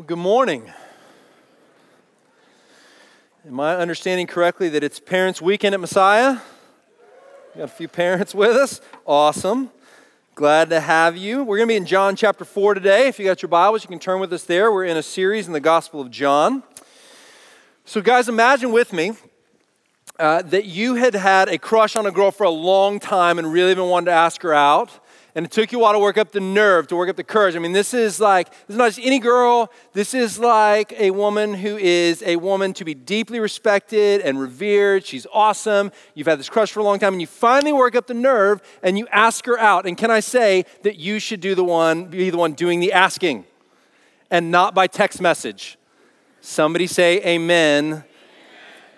Well, good morning. Am I understanding correctly that it's Parents' Weekend at Messiah? We got a few parents with us. Awesome. Glad to have you. We're going to be in John chapter 4 today. If you got your Bibles, you can turn with us there. We're in a series in the Gospel of John. So, guys, imagine with me uh, that you had had a crush on a girl for a long time and really been wanting to ask her out and it took you a while to work up the nerve, to work up the courage. I mean, this is like, this is not just any girl. This is like a woman who is a woman to be deeply respected and revered. She's awesome. You've had this crush for a long time, and you finally work up the nerve and you ask her out. And can I say that you should do the one, be the one doing the asking and not by text message? Somebody say amen. amen.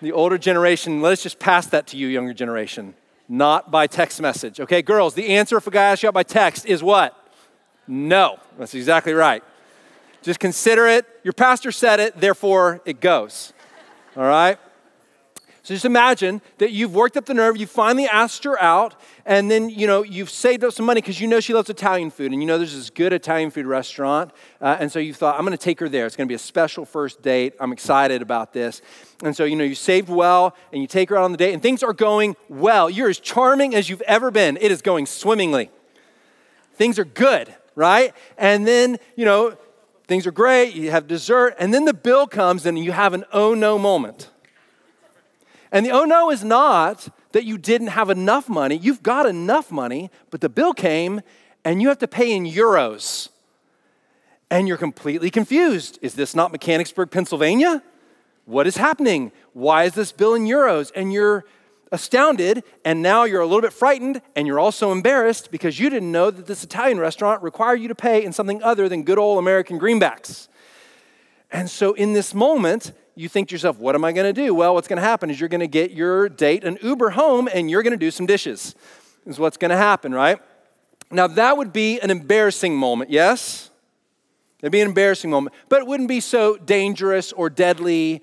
The older generation, let's just pass that to you, younger generation not by text message. Okay, girls, the answer if a guy asks you out by text is what? No. That's exactly right. Just consider it. Your pastor said it, therefore it goes. All right? So just imagine that you've worked up the nerve, you finally asked her out, and then you know you've saved up some money because you know she loves Italian food, and you know there's this good Italian food restaurant, uh, and so you thought I'm going to take her there. It's going to be a special first date. I'm excited about this, and so you know you saved well, and you take her out on the date, and things are going well. You're as charming as you've ever been. It is going swimmingly. Things are good, right? And then you know things are great. You have dessert, and then the bill comes, and you have an oh no moment and the oh no is not that you didn't have enough money. You've got enough money, but the bill came and you have to pay in euros. And you're completely confused. Is this not Mechanicsburg, Pennsylvania? What is happening? Why is this bill in euros? And you're astounded, and now you're a little bit frightened, and you're also embarrassed because you didn't know that this Italian restaurant required you to pay in something other than good old American greenbacks. And so, in this moment, you think to yourself, what am I going to do? Well, what's going to happen is you're going to get your date an Uber home and you're going to do some dishes. Is what's going to happen, right? Now, that would be an embarrassing moment, yes? It'd be an embarrassing moment, but it wouldn't be so dangerous or deadly.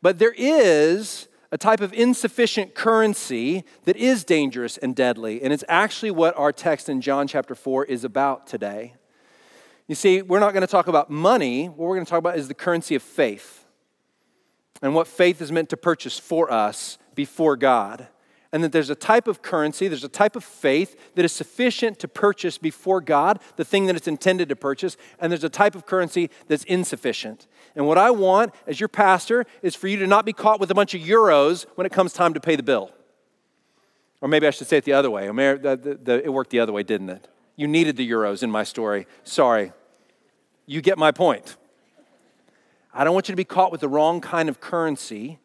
But there is a type of insufficient currency that is dangerous and deadly, and it's actually what our text in John chapter 4 is about today. You see, we're not going to talk about money, what we're going to talk about is the currency of faith and what faith is meant to purchase for us before God. And that there's a type of currency, there's a type of faith that is sufficient to purchase before God the thing that it's intended to purchase, and there's a type of currency that's insufficient. And what I want as your pastor is for you to not be caught with a bunch of euros when it comes time to pay the bill. Or maybe I should say it the other way. It worked the other way, didn't it? You needed the euros in my story. Sorry. You get my point. I don't want you to be caught with the wrong kind of currency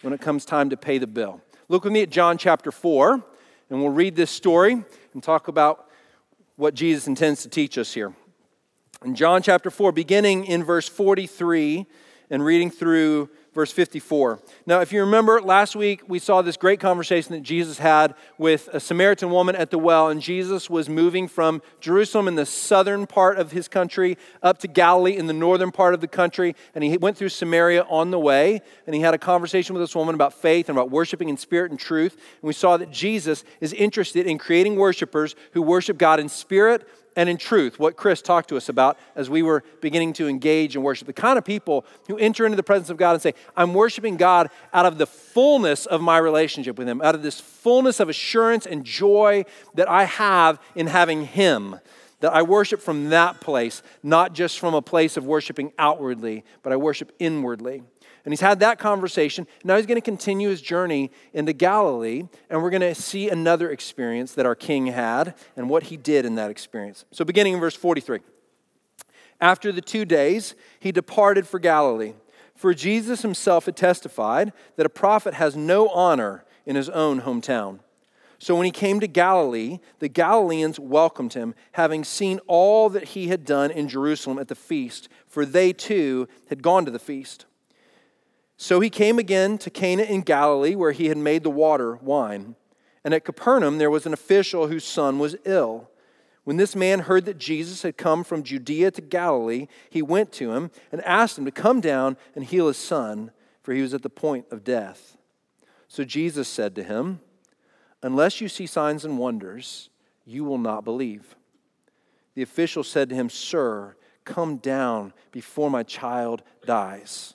when it comes time to pay the bill. Look with me at John chapter 4, and we'll read this story and talk about what Jesus intends to teach us here. In John chapter 4, beginning in verse 43 and reading through verse 54. Now, if you remember, last week we saw this great conversation that Jesus had with a Samaritan woman at the well, and Jesus was moving from Jerusalem in the southern part of his country up to Galilee in the northern part of the country, and he went through Samaria on the way, and he had a conversation with this woman about faith and about worshiping in spirit and truth. And we saw that Jesus is interested in creating worshipers who worship God in spirit and in truth, what Chris talked to us about as we were beginning to engage in worship. The kind of people who enter into the presence of God and say, I'm worshiping God out of the fullness of my relationship with Him, out of this fullness of assurance and joy that I have in having Him. That I worship from that place, not just from a place of worshiping outwardly, but I worship inwardly. And he's had that conversation. Now he's going to continue his journey into Galilee, and we're going to see another experience that our king had and what he did in that experience. So, beginning in verse 43. After the two days, he departed for Galilee. For Jesus himself had testified that a prophet has no honor in his own hometown. So when he came to Galilee, the Galileans welcomed him, having seen all that he had done in Jerusalem at the feast, for they too had gone to the feast. So he came again to Cana in Galilee, where he had made the water wine. And at Capernaum there was an official whose son was ill. When this man heard that Jesus had come from Judea to Galilee, he went to him and asked him to come down and heal his son, for he was at the point of death. So Jesus said to him, Unless you see signs and wonders, you will not believe. The official said to him, Sir, come down before my child dies.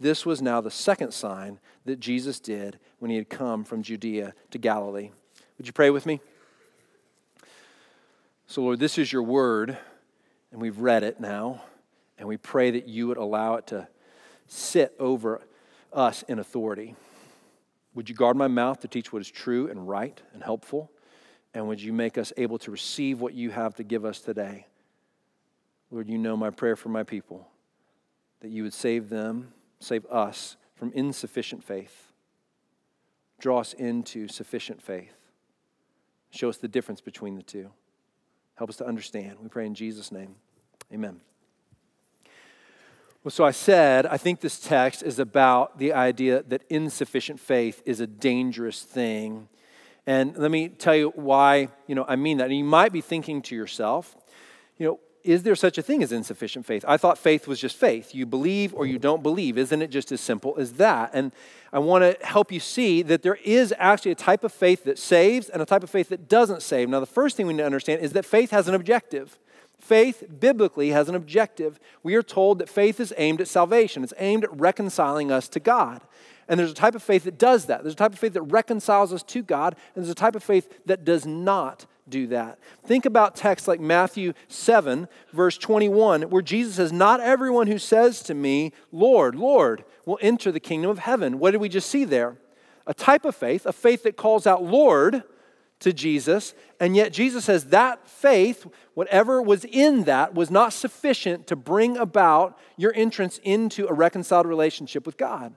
This was now the second sign that Jesus did when he had come from Judea to Galilee. Would you pray with me? So, Lord, this is your word, and we've read it now, and we pray that you would allow it to sit over us in authority. Would you guard my mouth to teach what is true and right and helpful? And would you make us able to receive what you have to give us today? Lord, you know my prayer for my people that you would save them, save us from insufficient faith. Draw us into sufficient faith. Show us the difference between the two. Help us to understand. We pray in Jesus' name. Amen. Well, so I said, I think this text is about the idea that insufficient faith is a dangerous thing. And let me tell you why, you know, I mean that. And you might be thinking to yourself, you know, is there such a thing as insufficient faith? I thought faith was just faith. You believe or you don't believe. Isn't it just as simple as that? And I want to help you see that there is actually a type of faith that saves and a type of faith that doesn't save. Now, the first thing we need to understand is that faith has an objective. Faith biblically has an objective. We are told that faith is aimed at salvation, it's aimed at reconciling us to God. And there's a type of faith that does that. There's a type of faith that reconciles us to God, and there's a type of faith that does not do that. Think about texts like Matthew 7, verse 21, where Jesus says, Not everyone who says to me, Lord, Lord, will enter the kingdom of heaven. What did we just see there? A type of faith, a faith that calls out Lord to Jesus, and yet Jesus says that faith, whatever was in that, was not sufficient to bring about your entrance into a reconciled relationship with God.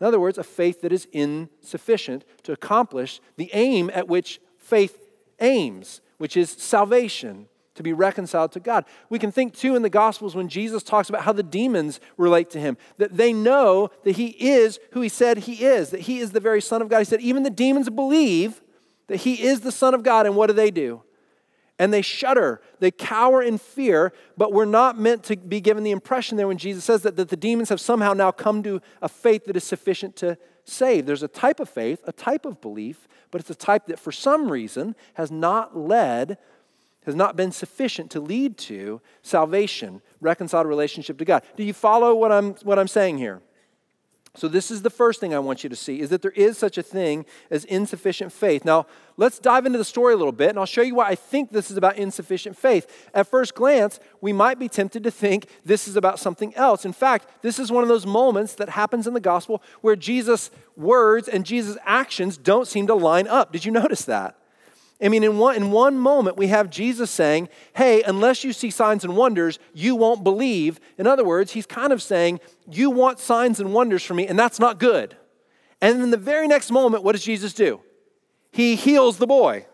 In other words, a faith that is insufficient to accomplish the aim at which faith aims, which is salvation, to be reconciled to God. We can think too in the Gospels when Jesus talks about how the demons relate to him, that they know that he is who he said he is, that he is the very Son of God. He said, even the demons believe that he is the Son of God, and what do they do? And they shudder, they cower in fear, but we're not meant to be given the impression there when Jesus says that, that the demons have somehow now come to a faith that is sufficient to save. There's a type of faith, a type of belief but it's a type that for some reason has not led, has not been sufficient to lead to salvation, reconciled relationship to God. Do you follow what I'm, what I'm saying here? So, this is the first thing I want you to see is that there is such a thing as insufficient faith. Now, let's dive into the story a little bit, and I'll show you why I think this is about insufficient faith. At first glance, we might be tempted to think this is about something else. In fact, this is one of those moments that happens in the gospel where Jesus' words and Jesus' actions don't seem to line up. Did you notice that? I mean, in one, in one moment, we have Jesus saying, Hey, unless you see signs and wonders, you won't believe. In other words, he's kind of saying, You want signs and wonders from me, and that's not good. And in the very next moment, what does Jesus do? He heals the boy,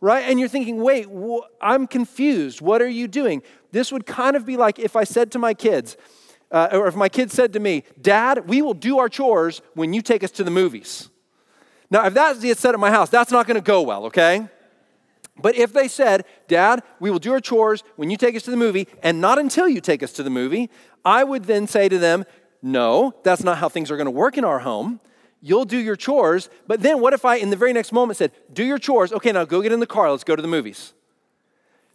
right? And you're thinking, Wait, wh- I'm confused. What are you doing? This would kind of be like if I said to my kids, uh, or if my kids said to me, Dad, we will do our chores when you take us to the movies. Now, if that's the set at my house, that's not going to go well, okay? But if they said, Dad, we will do our chores when you take us to the movie, and not until you take us to the movie, I would then say to them, No, that's not how things are going to work in our home. You'll do your chores, but then what if I, in the very next moment, said, Do your chores, okay, now go get in the car, let's go to the movies?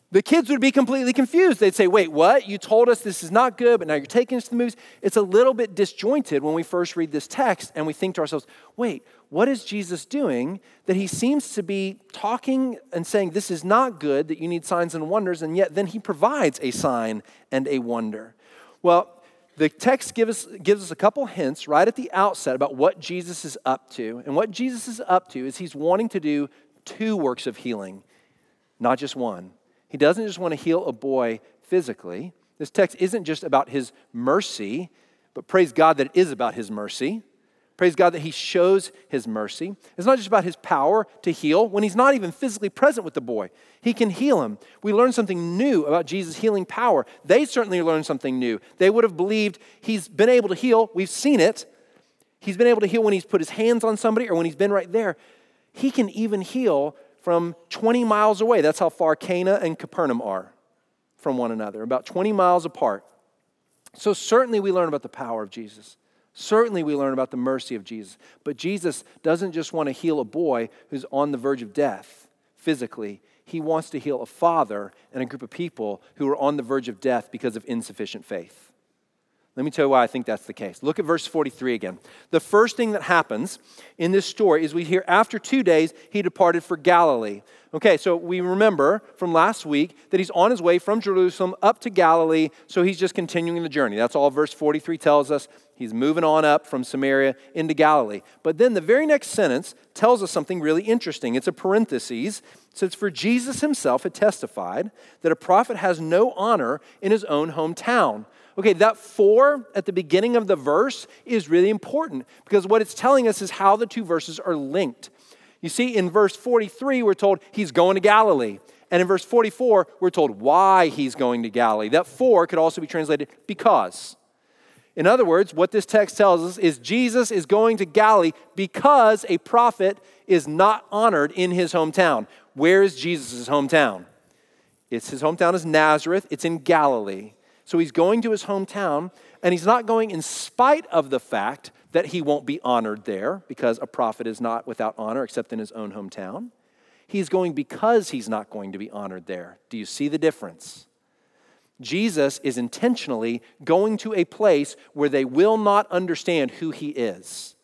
The kids would be completely confused. They'd say, Wait, what? You told us this is not good, but now you're taking us to the movies. It's a little bit disjointed when we first read this text and we think to ourselves, Wait, what is Jesus doing that he seems to be talking and saying, This is not good, that you need signs and wonders, and yet then he provides a sign and a wonder? Well, the text gives us, gives us a couple hints right at the outset about what Jesus is up to. And what Jesus is up to is he's wanting to do two works of healing, not just one. He doesn't just want to heal a boy physically. This text isn't just about his mercy, but praise God that it is about his mercy. Praise God that He shows His mercy. It's not just about His power to heal when He's not even physically present with the boy. He can heal him. We learn something new about Jesus' healing power. They certainly learned something new. They would have believed He's been able to heal. We've seen it. He's been able to heal when He's put His hands on somebody or when He's been right there. He can even heal from 20 miles away. That's how far Cana and Capernaum are from one another, about 20 miles apart. So, certainly, we learn about the power of Jesus. Certainly, we learn about the mercy of Jesus. But Jesus doesn't just want to heal a boy who's on the verge of death physically, he wants to heal a father and a group of people who are on the verge of death because of insufficient faith. Let me tell you why I think that's the case. Look at verse 43 again. The first thing that happens in this story is we hear after two days he departed for Galilee. Okay, so we remember from last week that he's on his way from Jerusalem up to Galilee, so he's just continuing the journey. That's all verse 43 tells us. He's moving on up from Samaria into Galilee. But then the very next sentence tells us something really interesting. It's a parenthesis. It says, For Jesus himself had testified that a prophet has no honor in his own hometown. Okay, that four at the beginning of the verse is really important because what it's telling us is how the two verses are linked. You see, in verse 43, we're told he's going to Galilee. And in verse 44, we're told why he's going to Galilee. That four could also be translated because. In other words, what this text tells us is Jesus is going to Galilee because a prophet is not honored in his hometown. Where is Jesus' hometown? It's his hometown is Nazareth, it's in Galilee. So he's going to his hometown, and he's not going in spite of the fact that he won't be honored there, because a prophet is not without honor except in his own hometown. He's going because he's not going to be honored there. Do you see the difference? Jesus is intentionally going to a place where they will not understand who he is.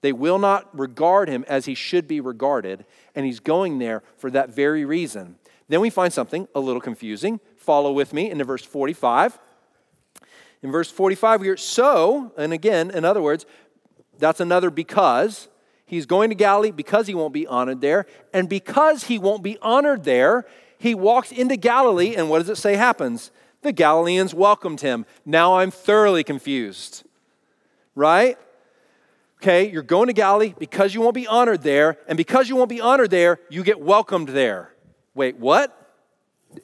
They will not regard him as he should be regarded, and he's going there for that very reason. Then we find something a little confusing follow with me into verse 45. In verse 45, we hear so, and again, in other words, that's another because. He's going to Galilee because he won't be honored there. And because he won't be honored there, he walks into Galilee, and what does it say happens? The Galileans welcomed him. Now I'm thoroughly confused. Right? Okay, you're going to Galilee because you won't be honored there, and because you won't be honored there, you get welcomed there. Wait, what?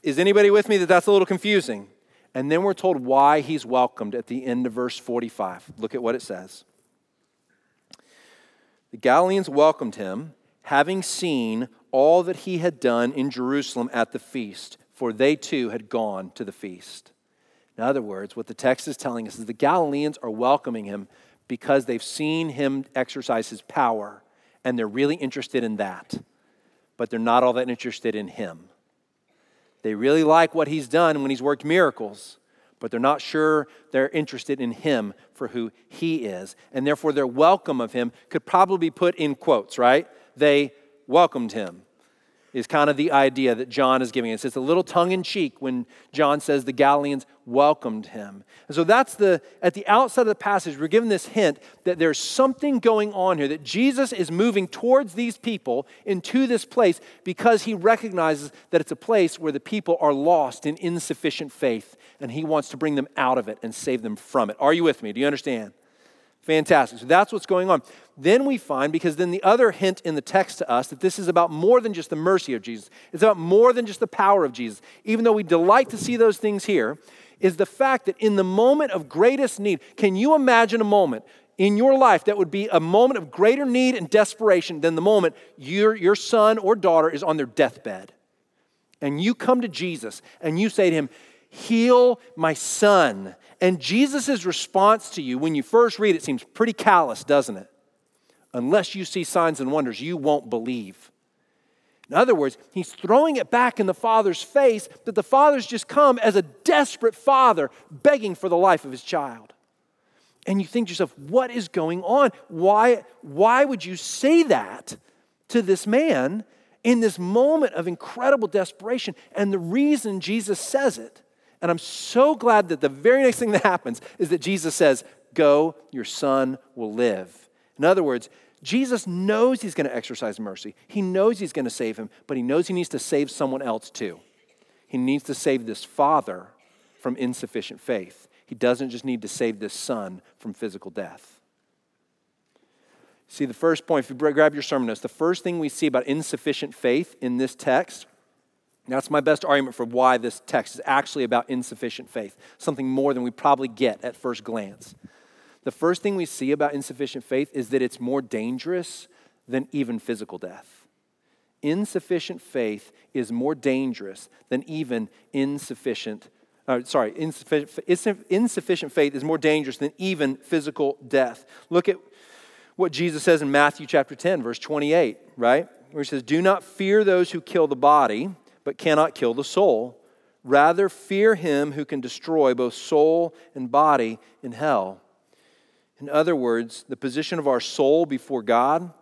Is anybody with me that that's a little confusing? And then we're told why he's welcomed at the end of verse 45. Look at what it says. The Galileans welcomed him, having seen all that he had done in Jerusalem at the feast, for they too had gone to the feast. In other words, what the text is telling us is the Galileans are welcoming him because they've seen him exercise his power, and they're really interested in that, but they're not all that interested in him. They really like what he's done when he's worked miracles, but they're not sure they're interested in him for who he is. And therefore, their welcome of him could probably be put in quotes, right? They welcomed him is kind of the idea that John is giving us. It's a little tongue in cheek when John says the Galileans welcomed him. And so that's the, at the outset of the passage, we're given this hint that there's something going on here, that Jesus is moving towards these people into this place because he recognizes that it's a place where the people are lost in insufficient faith, and he wants to bring them out of it and save them from it. Are you with me? Do you understand? Fantastic. So that's what's going on. Then we find, because then the other hint in the text to us, that this is about more than just the mercy of Jesus, it's about more than just the power of Jesus. Even though we delight to see those things here, is the fact that in the moment of greatest need, can you imagine a moment in your life that would be a moment of greater need and desperation than the moment your, your son or daughter is on their deathbed? And you come to Jesus and you say to him, Heal my son. And Jesus' response to you, when you first read it, seems pretty callous, doesn't it? Unless you see signs and wonders, you won't believe. In other words, he's throwing it back in the father's face that the father's just come as a desperate father begging for the life of his child. And you think to yourself, what is going on? Why, why would you say that to this man in this moment of incredible desperation? And the reason Jesus says it and I'm so glad that the very next thing that happens is that Jesus says, Go, your son will live. In other words, Jesus knows he's going to exercise mercy. He knows he's going to save him, but he knows he needs to save someone else too. He needs to save this father from insufficient faith. He doesn't just need to save this son from physical death. See, the first point, if you grab your sermon notes, the first thing we see about insufficient faith in this text, that's my best argument for why this text is actually about insufficient faith, something more than we probably get at first glance. The first thing we see about insufficient faith is that it's more dangerous than even physical death. Insufficient faith is more dangerous than even insufficient uh, sorry, insufficient, insufficient faith is more dangerous than even physical death. Look at what Jesus says in Matthew chapter 10, verse 28, right? Where he says, Do not fear those who kill the body, but cannot kill the soul. Rather, fear him who can destroy both soul and body in hell. In other words, the position of our soul before God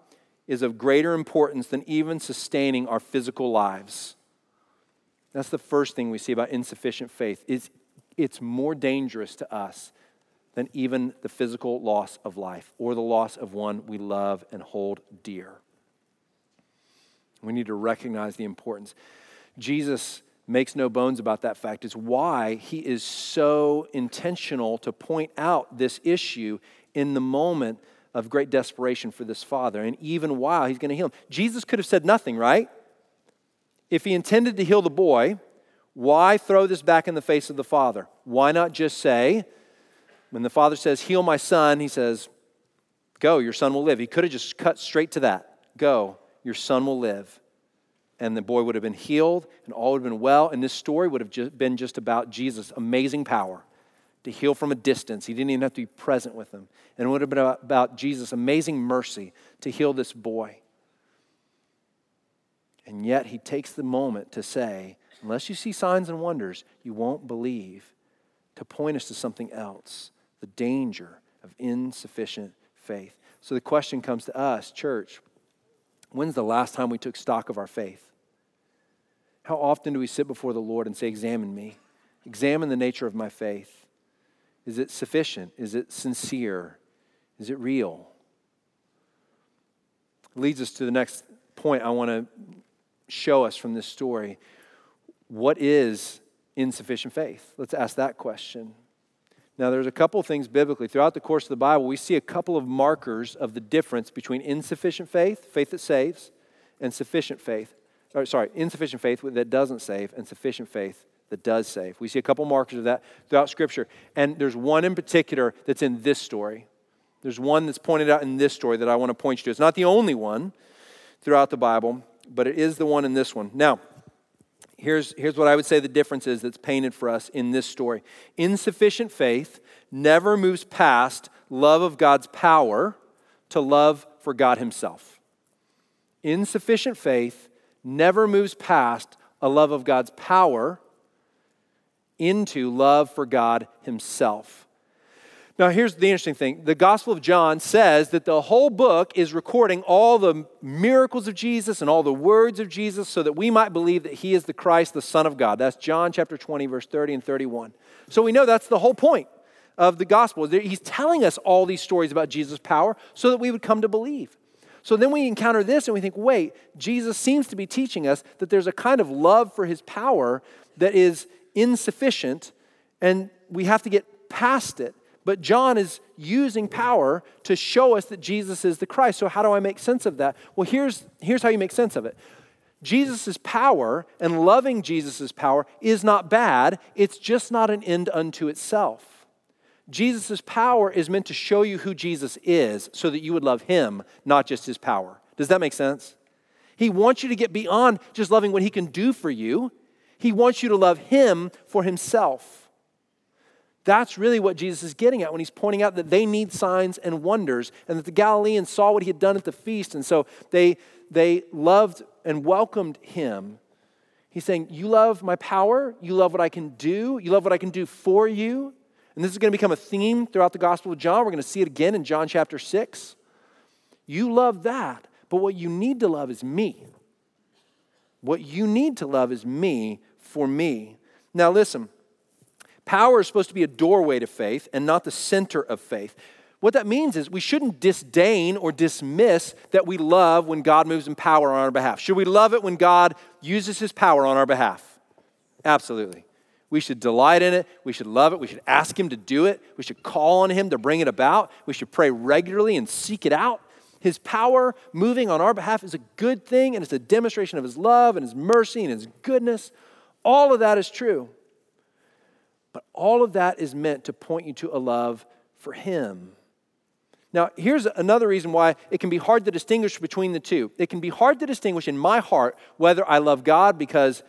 is of greater importance than even sustaining our physical lives. That's the first thing we see about insufficient faith. It's, it's more dangerous to us than even the physical loss of life or the loss of one we love and hold dear. We need to recognize the importance. Jesus makes no bones about that fact. It's why he is so intentional to point out this issue in the moment of great desperation for this father, and even while he's going to heal him. Jesus could have said nothing, right? If he intended to heal the boy, why throw this back in the face of the father? Why not just say, when the father says, Heal my son, he says, Go, your son will live. He could have just cut straight to that. Go, your son will live. And the boy would have been healed, and all would have been well. And this story would have just been just about Jesus' amazing power to heal from a distance. He didn't even have to be present with them. And it would have been about Jesus' amazing mercy to heal this boy. And yet, he takes the moment to say, Unless you see signs and wonders, you won't believe, to point us to something else the danger of insufficient faith. So the question comes to us, church when's the last time we took stock of our faith? How often do we sit before the Lord and say, Examine me, examine the nature of my faith? Is it sufficient? Is it sincere? Is it real? Leads us to the next point I want to show us from this story. What is insufficient faith? Let's ask that question. Now, there's a couple of things biblically. Throughout the course of the Bible, we see a couple of markers of the difference between insufficient faith, faith that saves, and sufficient faith. Or, sorry, insufficient faith that doesn't save, and sufficient faith that does save. We see a couple markers of that throughout Scripture. And there's one in particular that's in this story. There's one that's pointed out in this story that I want to point you to. It's not the only one throughout the Bible, but it is the one in this one. Now, Here's, here's what I would say the difference is that's painted for us in this story. Insufficient faith never moves past love of God's power to love for God Himself. Insufficient faith never moves past a love of God's power into love for God Himself. Now, here's the interesting thing the Gospel of John says that the whole book is recording all the miracles of Jesus and all the words of Jesus so that we might believe that he is the Christ, the Son of God. That's John chapter 20, verse 30 and 31. So we know that's the whole point of the Gospel. He's telling us all these stories about Jesus' power so that we would come to believe. So then we encounter this and we think, wait, Jesus seems to be teaching us that there's a kind of love for his power that is insufficient and we have to get past it but John is using power to show us that Jesus is the Christ. So, how do I make sense of that? Well, here's, here's how you make sense of it Jesus' power and loving Jesus' power is not bad, it's just not an end unto itself. Jesus' power is meant to show you who Jesus is so that you would love him, not just his power. Does that make sense? He wants you to get beyond just loving what he can do for you, he wants you to love him for himself. That's really what Jesus is getting at when he's pointing out that they need signs and wonders and that the Galileans saw what he had done at the feast. And so they, they loved and welcomed him. He's saying, You love my power. You love what I can do. You love what I can do for you. And this is going to become a theme throughout the Gospel of John. We're going to see it again in John chapter 6. You love that. But what you need to love is me. What you need to love is me for me. Now, listen. Power is supposed to be a doorway to faith and not the center of faith. What that means is we shouldn't disdain or dismiss that we love when God moves in power on our behalf. Should we love it when God uses his power on our behalf? Absolutely. We should delight in it. We should love it. We should ask him to do it. We should call on him to bring it about. We should pray regularly and seek it out. His power moving on our behalf is a good thing, and it's a demonstration of His love and His mercy and His goodness. All of that is true. But all of that is meant to point you to a love for Him. Now, here's another reason why it can be hard to distinguish between the two. It can be hard to distinguish in my heart whether I love God because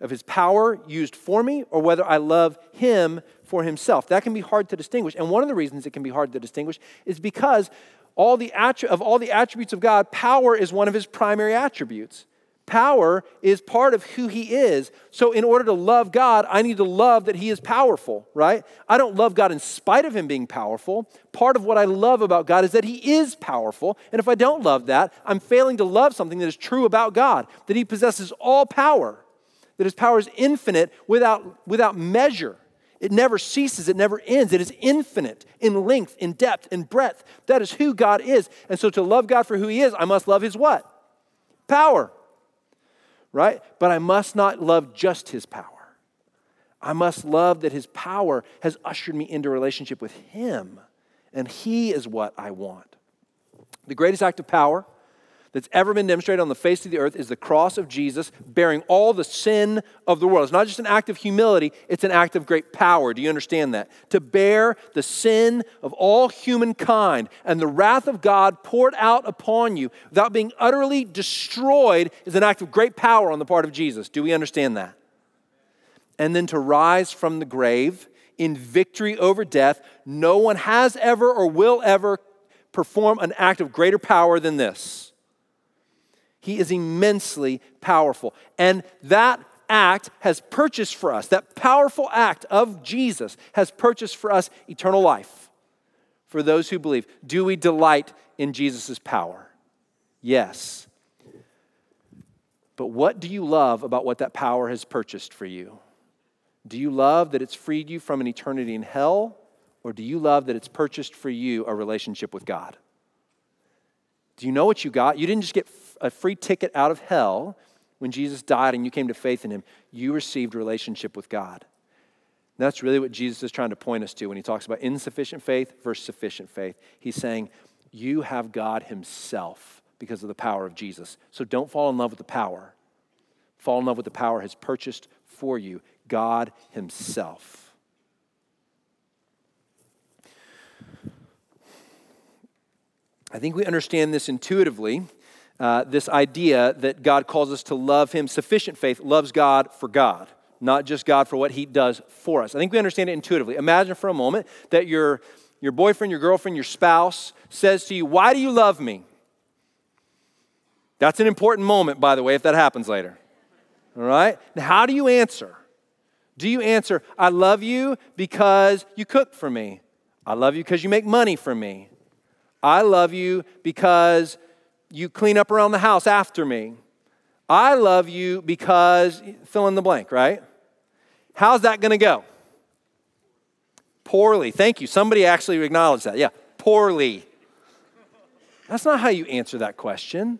of his power used for me or whether I love him for himself. That can be hard to distinguish. And one of the reasons it can be hard to distinguish is because all the of all the attributes of God, power is one of his primary attributes. Power is part of who he is. So, in order to love God, I need to love that he is powerful, right? I don't love God in spite of him being powerful. Part of what I love about God is that he is powerful. And if I don't love that, I'm failing to love something that is true about God, that he possesses all power that his power is infinite without, without measure. It never ceases, it never ends. It is infinite in length, in depth, in breadth. That is who God is. And so to love God for who he is, I must love his what? Power. Right? But I must not love just his power. I must love that his power has ushered me into relationship with him. And he is what I want. The greatest act of power that's ever been demonstrated on the face of the earth is the cross of Jesus bearing all the sin of the world. It's not just an act of humility, it's an act of great power. Do you understand that? To bear the sin of all humankind and the wrath of God poured out upon you without being utterly destroyed is an act of great power on the part of Jesus. Do we understand that? And then to rise from the grave in victory over death, no one has ever or will ever perform an act of greater power than this. He is immensely powerful. And that act has purchased for us, that powerful act of Jesus has purchased for us eternal life for those who believe. Do we delight in Jesus' power? Yes. But what do you love about what that power has purchased for you? Do you love that it's freed you from an eternity in hell? Or do you love that it's purchased for you a relationship with God? Do you know what you got? You didn't just get a free ticket out of hell when Jesus died and you came to faith in him. You received relationship with God. And that's really what Jesus is trying to point us to when he talks about insufficient faith versus sufficient faith. He's saying, You have God Himself because of the power of Jesus. So don't fall in love with the power. Fall in love with the power has purchased for you God Himself. I think we understand this intuitively. Uh, this idea that God calls us to love Him. Sufficient faith loves God for God, not just God for what He does for us. I think we understand it intuitively. Imagine for a moment that your, your boyfriend, your girlfriend, your spouse says to you, Why do you love me? That's an important moment, by the way, if that happens later. All right? Now, how do you answer? Do you answer, I love you because you cook for me? I love you because you make money for me. I love you because you clean up around the house after me. I love you because fill in the blank, right? How's that going to go? Poorly. Thank you. Somebody actually acknowledged that. Yeah, poorly. That's not how you answer that question.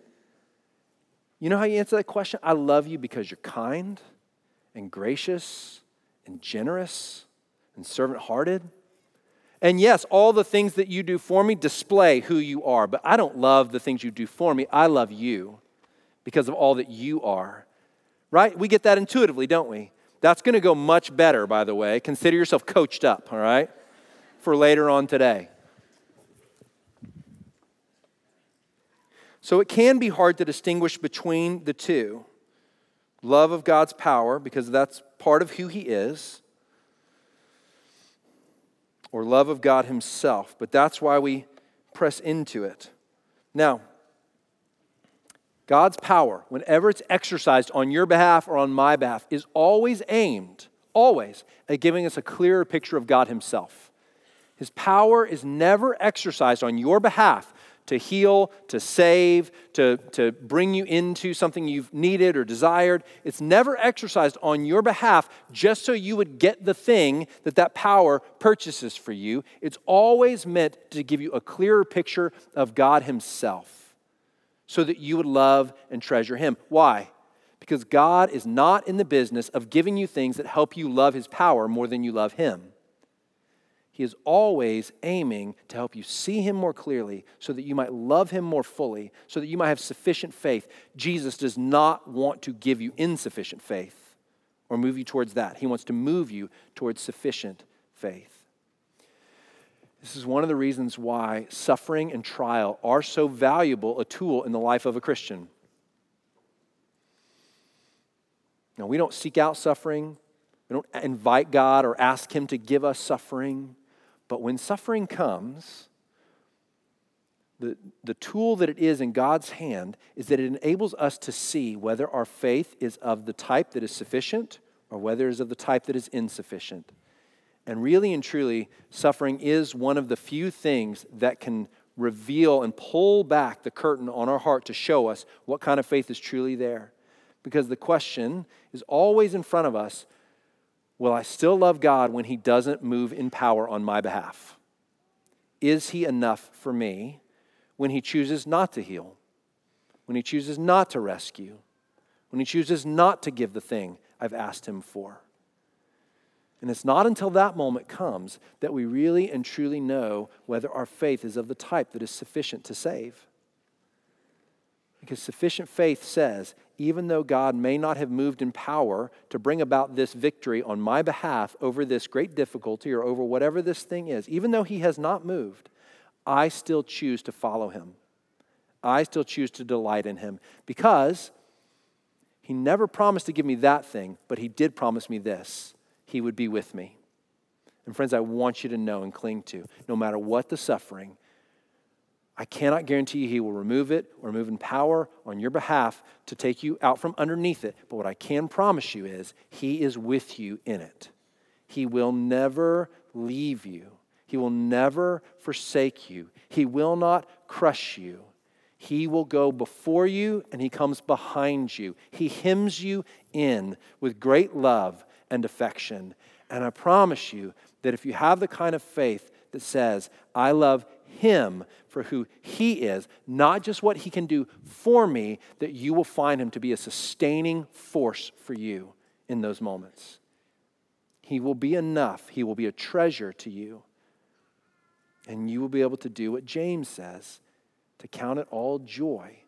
You know how you answer that question? I love you because you're kind and gracious and generous and servant hearted. And yes, all the things that you do for me display who you are, but I don't love the things you do for me. I love you because of all that you are. Right? We get that intuitively, don't we? That's going to go much better, by the way. Consider yourself coached up, all right, for later on today. So it can be hard to distinguish between the two love of God's power, because that's part of who He is or love of God Himself. But that's why we press into it. Now, God's power, whenever it's exercised on your behalf or on my behalf, is always aimed, always, at giving us a clearer picture of God Himself. His power is never exercised on your behalf to heal, to save, to, to bring you into something you've needed or desired. It's never exercised on your behalf just so you would get the thing that that power purchases for you. It's always meant to give you a clearer picture of God Himself so that you would love and treasure Him. Why? Because God is not in the business of giving you things that help you love His power more than you love Him. He is always aiming to help you see Him more clearly so that you might love Him more fully, so that you might have sufficient faith. Jesus does not want to give you insufficient faith or move you towards that. He wants to move you towards sufficient faith. This is one of the reasons why suffering and trial are so valuable a tool in the life of a Christian. Now, we don't seek out suffering, we don't invite God or ask Him to give us suffering. But when suffering comes, the, the tool that it is in God's hand is that it enables us to see whether our faith is of the type that is sufficient or whether it is of the type that is insufficient. And really and truly, suffering is one of the few things that can reveal and pull back the curtain on our heart to show us what kind of faith is truly there. Because the question is always in front of us Will I still love God when He doesn't move in power on my behalf? Is He enough for me when He chooses not to heal? When He chooses not to rescue? When He chooses not to give the thing I've asked Him for? And it's not until that moment comes that we really and truly know whether our faith is of the type that is sufficient to save. Because sufficient faith says, even though God may not have moved in power to bring about this victory on my behalf over this great difficulty or over whatever this thing is, even though He has not moved, I still choose to follow Him. I still choose to delight in Him because He never promised to give me that thing, but He did promise me this He would be with me. And friends, I want you to know and cling to no matter what the suffering, I cannot guarantee you he will remove it or move in power on your behalf to take you out from underneath it. But what I can promise you is he is with you in it. He will never leave you, he will never forsake you, he will not crush you. He will go before you and he comes behind you. He hems you in with great love and affection. And I promise you that if you have the kind of faith that says, I love him for who He is, not just what He can do for me, that you will find Him to be a sustaining force for you in those moments. He will be enough, He will be a treasure to you. And you will be able to do what James says to count it all joy.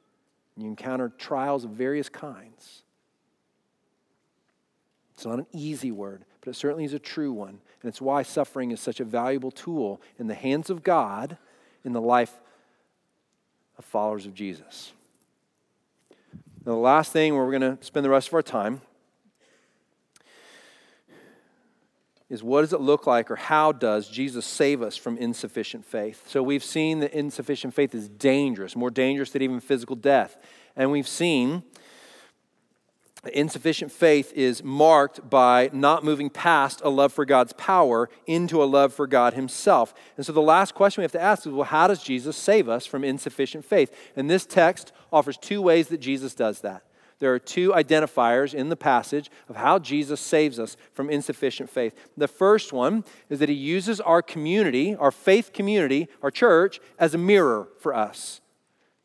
You encounter trials of various kinds. It's not an easy word, but it certainly is a true one. And it's why suffering is such a valuable tool in the hands of God in the life of followers of Jesus. Now, the last thing where we're going to spend the rest of our time is what does it look like or how does Jesus save us from insufficient faith? So we've seen that insufficient faith is dangerous, more dangerous than even physical death. And we've seen Insufficient faith is marked by not moving past a love for God's power into a love for God Himself. And so the last question we have to ask is well, how does Jesus save us from insufficient faith? And this text offers two ways that Jesus does that. There are two identifiers in the passage of how Jesus saves us from insufficient faith. The first one is that He uses our community, our faith community, our church, as a mirror for us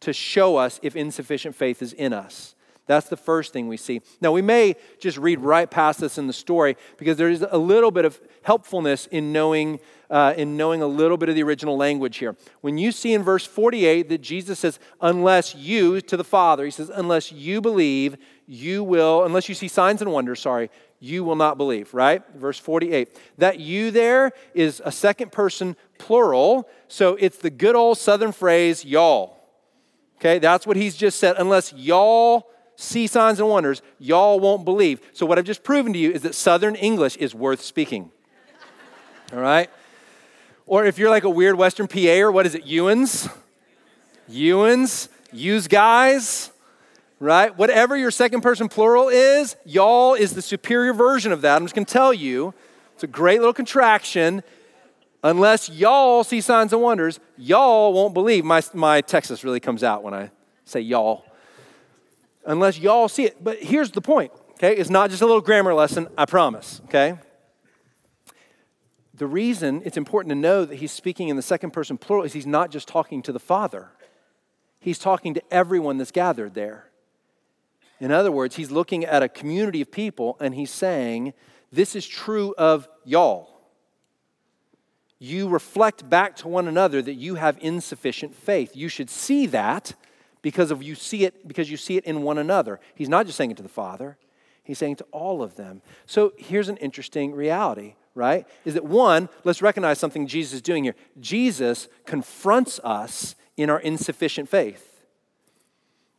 to show us if insufficient faith is in us. That's the first thing we see. Now, we may just read right past this in the story because there is a little bit of helpfulness in knowing, uh, in knowing a little bit of the original language here. When you see in verse 48 that Jesus says, unless you, to the Father, he says, unless you believe, you will, unless you see signs and wonders, sorry, you will not believe, right? Verse 48. That you there is a second person plural, so it's the good old southern phrase, y'all. Okay, that's what he's just said. Unless y'all see signs and wonders, y'all won't believe. So, what I've just proven to you is that Southern English is worth speaking. All right? Or if you're like a weird Western PA or what is it, Ewans? Ewans, use guys, right? Whatever your second person plural is, y'all is the superior version of that. I'm just gonna tell you, it's a great little contraction. Unless y'all see signs and wonders, y'all won't believe. My, my Texas really comes out when I say y'all unless y'all see it. But here's the point, okay? It's not just a little grammar lesson, I promise, okay? The reason it's important to know that he's speaking in the second person plural is he's not just talking to the Father, he's talking to everyone that's gathered there. In other words, he's looking at a community of people and he's saying, This is true of y'all. you reflect back to one another that you have insufficient faith. You should see that because of you see it because you see it in one another. He's not just saying it to the Father, he's saying it to all of them. So here's an interesting reality, right? Is that one, let's recognize something Jesus is doing here. Jesus confronts us in our insufficient faith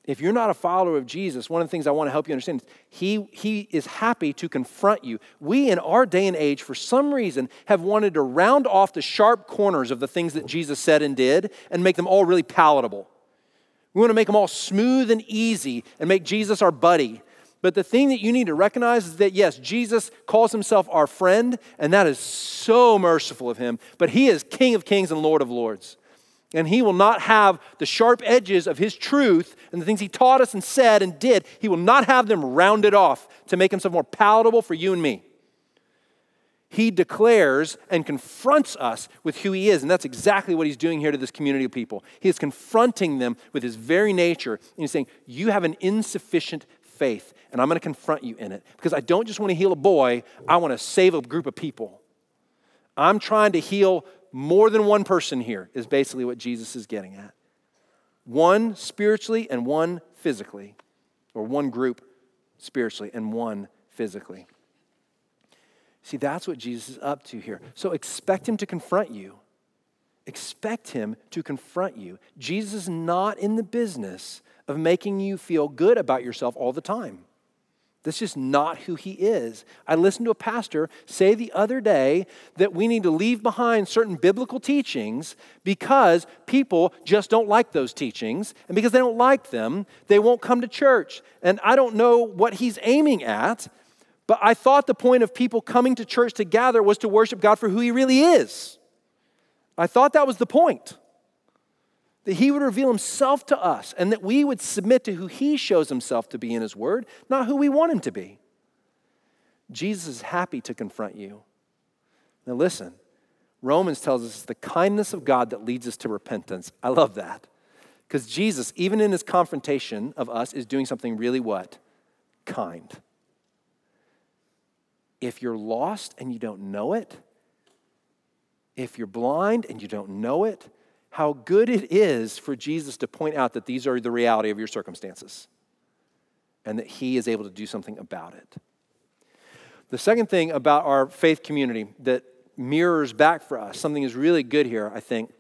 if you're not a follower of Jesus, one of the things I want to help you understand is he, he is happy to confront you. We, in our day and age, for some reason, have wanted to round off the sharp corners of the things that Jesus said and did and make them all really palatable. We want to make them all smooth and easy and make Jesus our buddy. But the thing that you need to recognize is that, yes, Jesus calls himself our friend, and that is so merciful of him, but he is King of kings and Lord of lords. And he will not have the sharp edges of his truth and the things he taught us and said and did, he will not have them rounded off to make himself more palatable for you and me. He declares and confronts us with who he is. And that's exactly what he's doing here to this community of people. He is confronting them with his very nature. And he's saying, You have an insufficient faith, and I'm going to confront you in it. Because I don't just want to heal a boy, I want to save a group of people. I'm trying to heal more than one person here, is basically what Jesus is getting at. One spiritually and one physically, or one group spiritually and one physically. See, that's what Jesus is up to here. So expect him to confront you. Expect him to confront you. Jesus is not in the business of making you feel good about yourself all the time. That's just not who he is. I listened to a pastor say the other day that we need to leave behind certain biblical teachings because people just don't like those teachings. And because they don't like them, they won't come to church. And I don't know what he's aiming at, but I thought the point of people coming to church to gather was to worship God for who he really is. I thought that was the point that he would reveal himself to us and that we would submit to who he shows himself to be in his word, not who we want him to be. Jesus is happy to confront you. Now, listen, Romans tells us it's the kindness of God that leads us to repentance. I love that. Because Jesus, even in his confrontation of us, is doing something really what? Kind. If you're lost and you don't know it, if you're blind and you don't know it, how good it is for Jesus to point out that these are the reality of your circumstances and that he is able to do something about it. The second thing about our faith community that mirrors back for us, something is really good here, I think,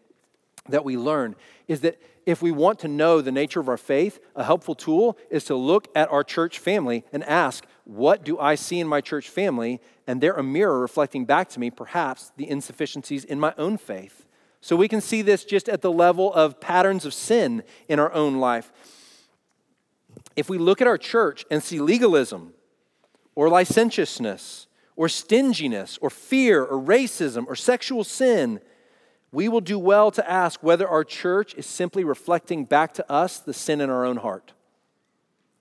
that we learn, is that if we want to know the nature of our faith, a helpful tool is to look at our church family and ask, What do I see in my church family? And they're a mirror reflecting back to me, perhaps, the insufficiencies in my own faith. So we can see this just at the level of patterns of sin in our own life. If we look at our church and see legalism or licentiousness or stinginess or fear or racism or sexual sin, we will do well to ask whether our church is simply reflecting back to us the sin in our own heart.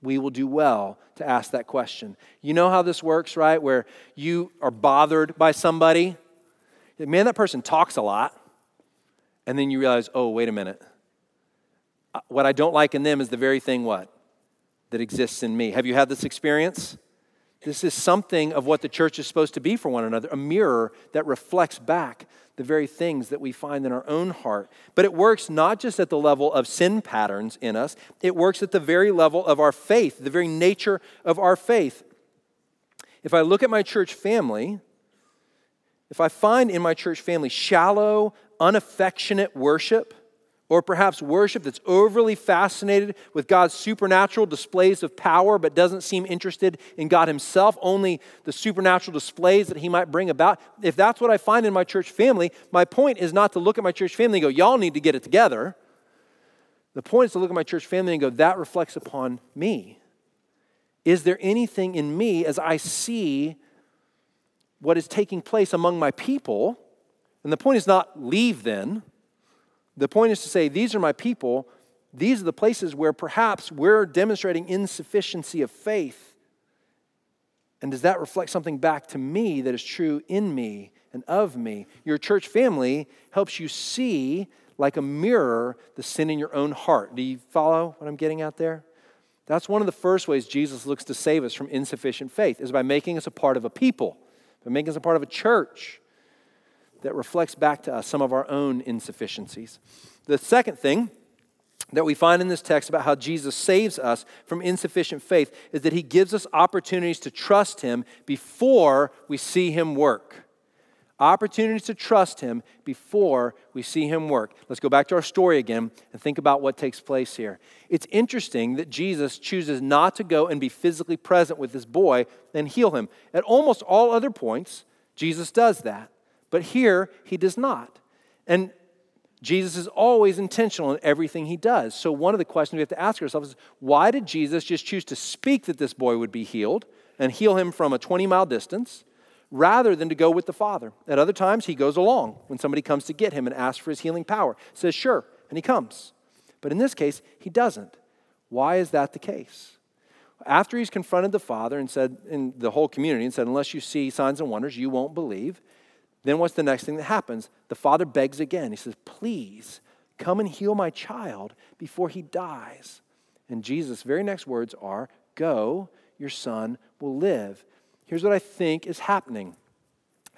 We will do well to ask that question. You know how this works, right? Where you are bothered by somebody. Man, that person talks a lot. And then you realize, oh, wait a minute. Uh, what I don't like in them is the very thing what? That exists in me. Have you had this experience? This is something of what the church is supposed to be for one another a mirror that reflects back the very things that we find in our own heart. But it works not just at the level of sin patterns in us, it works at the very level of our faith, the very nature of our faith. If I look at my church family, if I find in my church family shallow, unaffectionate worship, or perhaps worship that's overly fascinated with God's supernatural displays of power but doesn't seem interested in God Himself, only the supernatural displays that He might bring about. If that's what I find in my church family, my point is not to look at my church family and go, y'all need to get it together. The point is to look at my church family and go, that reflects upon me. Is there anything in me as I see what is taking place among my people? And the point is not leave then. The point is to say, these are my people. These are the places where perhaps we're demonstrating insufficiency of faith. And does that reflect something back to me that is true in me and of me? Your church family helps you see, like a mirror, the sin in your own heart. Do you follow what I'm getting at there? That's one of the first ways Jesus looks to save us from insufficient faith, is by making us a part of a people, by making us a part of a church. That reflects back to us some of our own insufficiencies. The second thing that we find in this text about how Jesus saves us from insufficient faith is that he gives us opportunities to trust him before we see him work. Opportunities to trust him before we see him work. Let's go back to our story again and think about what takes place here. It's interesting that Jesus chooses not to go and be physically present with this boy and heal him. At almost all other points, Jesus does that. But here, he does not. And Jesus is always intentional in everything he does. So, one of the questions we have to ask ourselves is why did Jesus just choose to speak that this boy would be healed and heal him from a 20 mile distance rather than to go with the Father? At other times, he goes along when somebody comes to get him and asks for his healing power, says, sure, and he comes. But in this case, he doesn't. Why is that the case? After he's confronted the Father and said, in the whole community, and said, unless you see signs and wonders, you won't believe. Then what's the next thing that happens? The father begs again. He says, Please come and heal my child before he dies. And Jesus' very next words are, Go, your son will live. Here's what I think is happening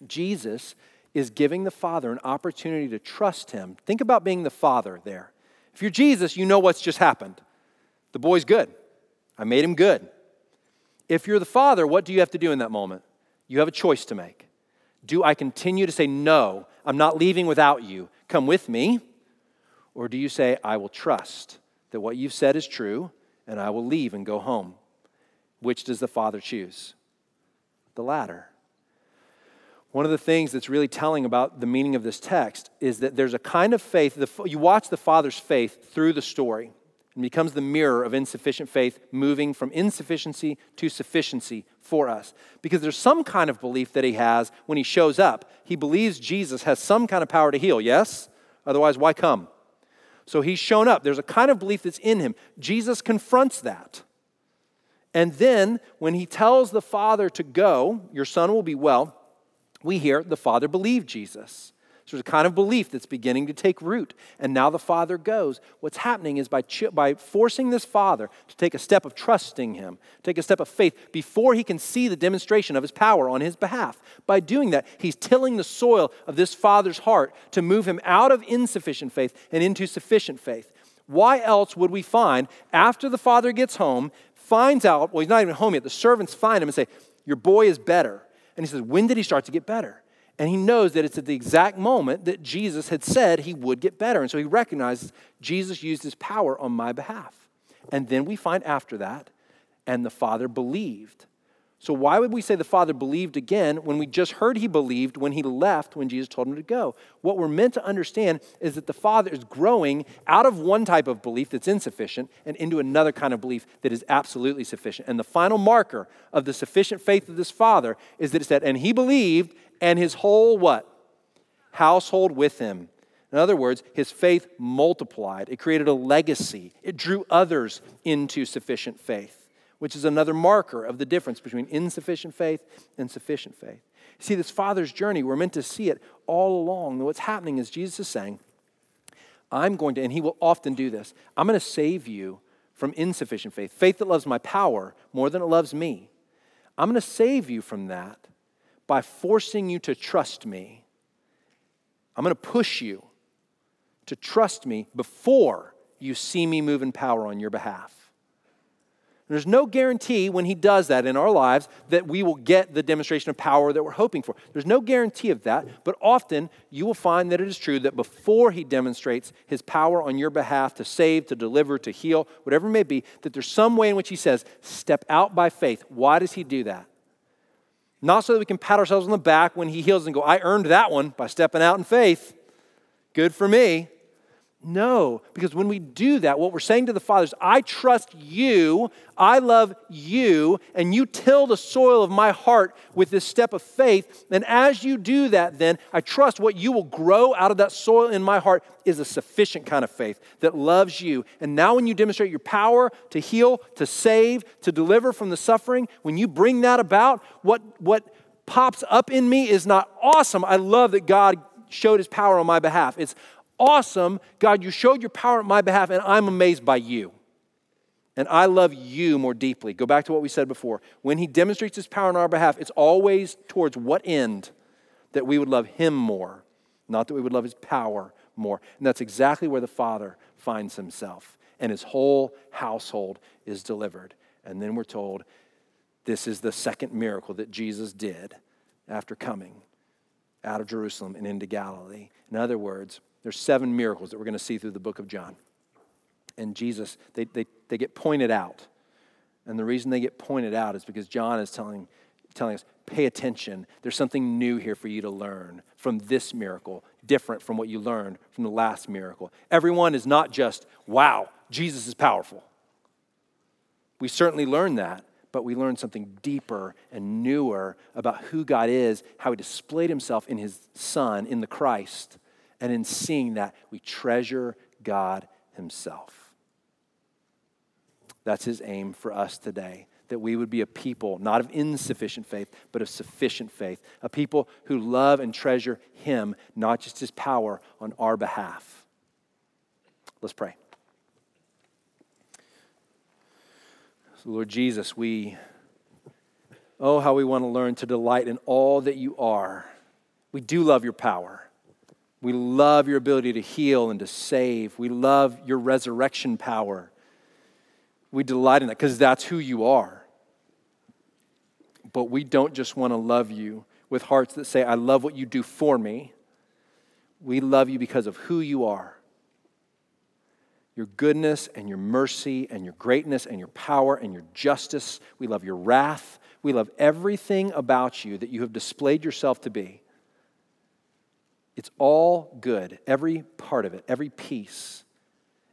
Jesus is giving the father an opportunity to trust him. Think about being the father there. If you're Jesus, you know what's just happened. The boy's good. I made him good. If you're the father, what do you have to do in that moment? You have a choice to make. Do I continue to say, No, I'm not leaving without you, come with me? Or do you say, I will trust that what you've said is true and I will leave and go home? Which does the Father choose? The latter. One of the things that's really telling about the meaning of this text is that there's a kind of faith, the, you watch the Father's faith through the story and becomes the mirror of insufficient faith, moving from insufficiency to sufficiency for us. Because there's some kind of belief that he has when he shows up. He believes Jesus has some kind of power to heal, yes? Otherwise, why come? So he's shown up. There's a kind of belief that's in him. Jesus confronts that. And then when he tells the Father to go, your son will be well, we hear the Father believed Jesus. So there's a kind of belief that's beginning to take root. And now the father goes. What's happening is by, by forcing this father to take a step of trusting him, take a step of faith before he can see the demonstration of his power on his behalf. By doing that, he's tilling the soil of this father's heart to move him out of insufficient faith and into sufficient faith. Why else would we find, after the father gets home, finds out, well, he's not even home yet, the servants find him and say, Your boy is better. And he says, When did he start to get better? And he knows that it's at the exact moment that Jesus had said he would get better. And so he recognizes Jesus used his power on my behalf. And then we find after that, and the Father believed. So, why would we say the Father believed again when we just heard he believed when he left when Jesus told him to go? What we're meant to understand is that the Father is growing out of one type of belief that's insufficient and into another kind of belief that is absolutely sufficient. And the final marker of the sufficient faith of this Father is that it said, and he believed, and his whole what? Household with him. In other words, his faith multiplied. It created a legacy. It drew others into sufficient faith, which is another marker of the difference between insufficient faith and sufficient faith. See, this Father's journey, we're meant to see it all along. What's happening is Jesus is saying, I'm going to, and he will often do this, I'm going to save you from insufficient faith, faith that loves my power more than it loves me. I'm going to save you from that by forcing you to trust me. I'm going to push you to trust me before you see me move in power on your behalf. There's no guarantee when he does that in our lives that we will get the demonstration of power that we're hoping for. There's no guarantee of that, but often you will find that it is true that before he demonstrates his power on your behalf to save, to deliver, to heal, whatever it may be, that there's some way in which he says, step out by faith. Why does he do that? Not so that we can pat ourselves on the back when He heals and go, I earned that one by stepping out in faith. Good for me. No, because when we do that, what we're saying to the Father is, I trust you, I love you, and you till the soil of my heart with this step of faith. And as you do that, then I trust what you will grow out of that soil in my heart is a sufficient kind of faith that loves you. And now, when you demonstrate your power to heal, to save, to deliver from the suffering, when you bring that about, what, what pops up in me is not awesome. I love that God showed his power on my behalf. It's awesome. God, you showed your power on my behalf, and I'm amazed by you. And I love you more deeply. Go back to what we said before. When he demonstrates his power on our behalf, it's always towards what end? That we would love him more not that we would love his power more. And that's exactly where the Father finds himself, and his whole household is delivered. And then we're told this is the second miracle that Jesus did after coming out of Jerusalem and into Galilee. In other words, there's seven miracles that we're going to see through the book of John. And Jesus, they, they, they get pointed out. And the reason they get pointed out is because John is telling, telling us, pay attention. There's something new here for you to learn from this miracle, different from what you learned from the last miracle. Everyone is not just, wow, Jesus is powerful. We certainly learn that, but we learn something deeper and newer about who God is, how He displayed Himself in His Son, in the Christ. And in seeing that, we treasure God Himself. That's his aim for us today. That we would be a people, not of insufficient faith, but of sufficient faith. A people who love and treasure him, not just his power on our behalf. Let's pray. So, Lord Jesus, we, oh, how we want to learn to delight in all that you are. We do love your power. We love your ability to heal and to save. We love your resurrection power. We delight in that because that's who you are. But we don't just want to love you with hearts that say, I love what you do for me. We love you because of who you are your goodness and your mercy and your greatness and your power and your justice. We love your wrath. We love everything about you that you have displayed yourself to be. It's all good, every part of it, every piece.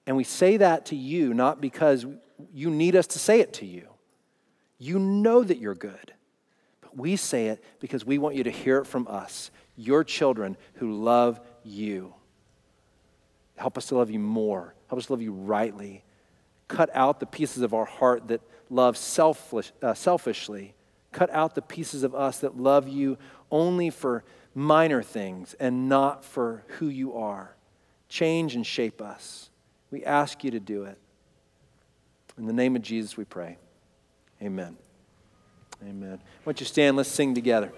And we say that to you not because you need us to say it to you. You know that you're good. But we say it because we want you to hear it from us, your children who love you. Help us to love you more. Help us to love you rightly. Cut out the pieces of our heart that love selfish, uh, selfishly. Cut out the pieces of us that love you only for minor things and not for who you are. Change and shape us. We ask you to do it. In the name of Jesus, we pray. Amen. Amen. Why don't you stand? Let's sing together.